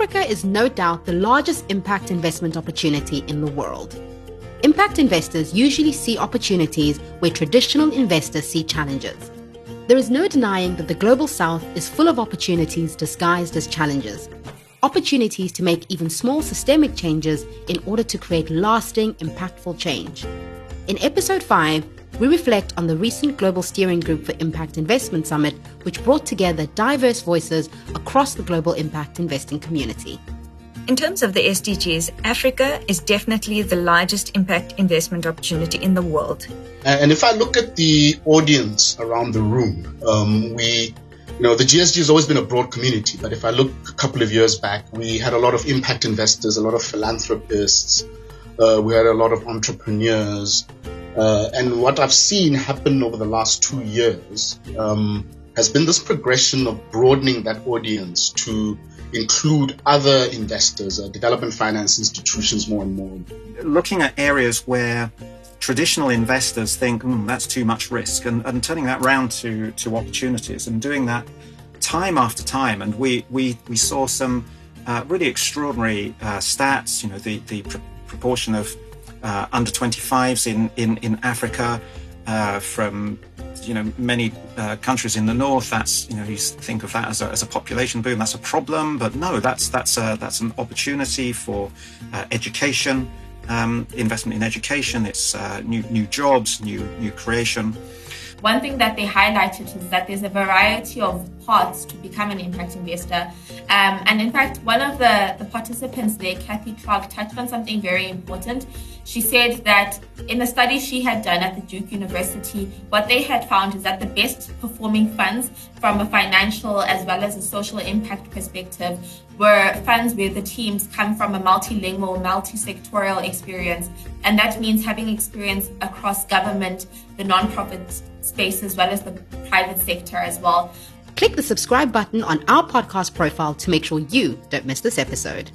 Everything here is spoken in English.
Africa is no doubt the largest impact investment opportunity in the world. Impact investors usually see opportunities where traditional investors see challenges. There is no denying that the global south is full of opportunities disguised as challenges. Opportunities to make even small systemic changes in order to create lasting, impactful change. In episode 5, we reflect on the recent Global Steering Group for Impact Investment Summit, which brought together diverse voices across the global impact investing community. In terms of the SDGs, Africa is definitely the largest impact investment opportunity in the world. And if I look at the audience around the room, um, we, you know, the GSG has always been a broad community, but if I look a couple of years back, we had a lot of impact investors, a lot of philanthropists, uh, we had a lot of entrepreneurs, uh, and what I've seen happen over the last two years um, has been this progression of broadening that audience to include other investors, uh, development finance institutions more and more. Looking at areas where traditional investors think mm, that's too much risk and, and turning that round to, to opportunities and doing that time after time. And we, we, we saw some uh, really extraordinary uh, stats, you know, the, the pr- proportion of uh, under 25s in, in, in Africa uh, from you know many uh, countries in the north. That's you know you think of that as a, as a population boom. That's a problem but no that's that's a, that's an opportunity for uh, education um, investment in education. It's uh, new new jobs new new creation one thing that they highlighted is that there's a variety of paths to become an impact investor. Um, and in fact, one of the, the participants there, Cathy Clark, touched on something very important. She said that in a study she had done at the Duke University, what they had found is that the best performing funds from a financial as well as a social impact perspective were funds where the teams come from a multilingual, multi-sectorial experience. And that means having experience across government, the non-profit space, as well as the private sector as well. Click the subscribe button on our podcast profile to make sure you don't miss this episode.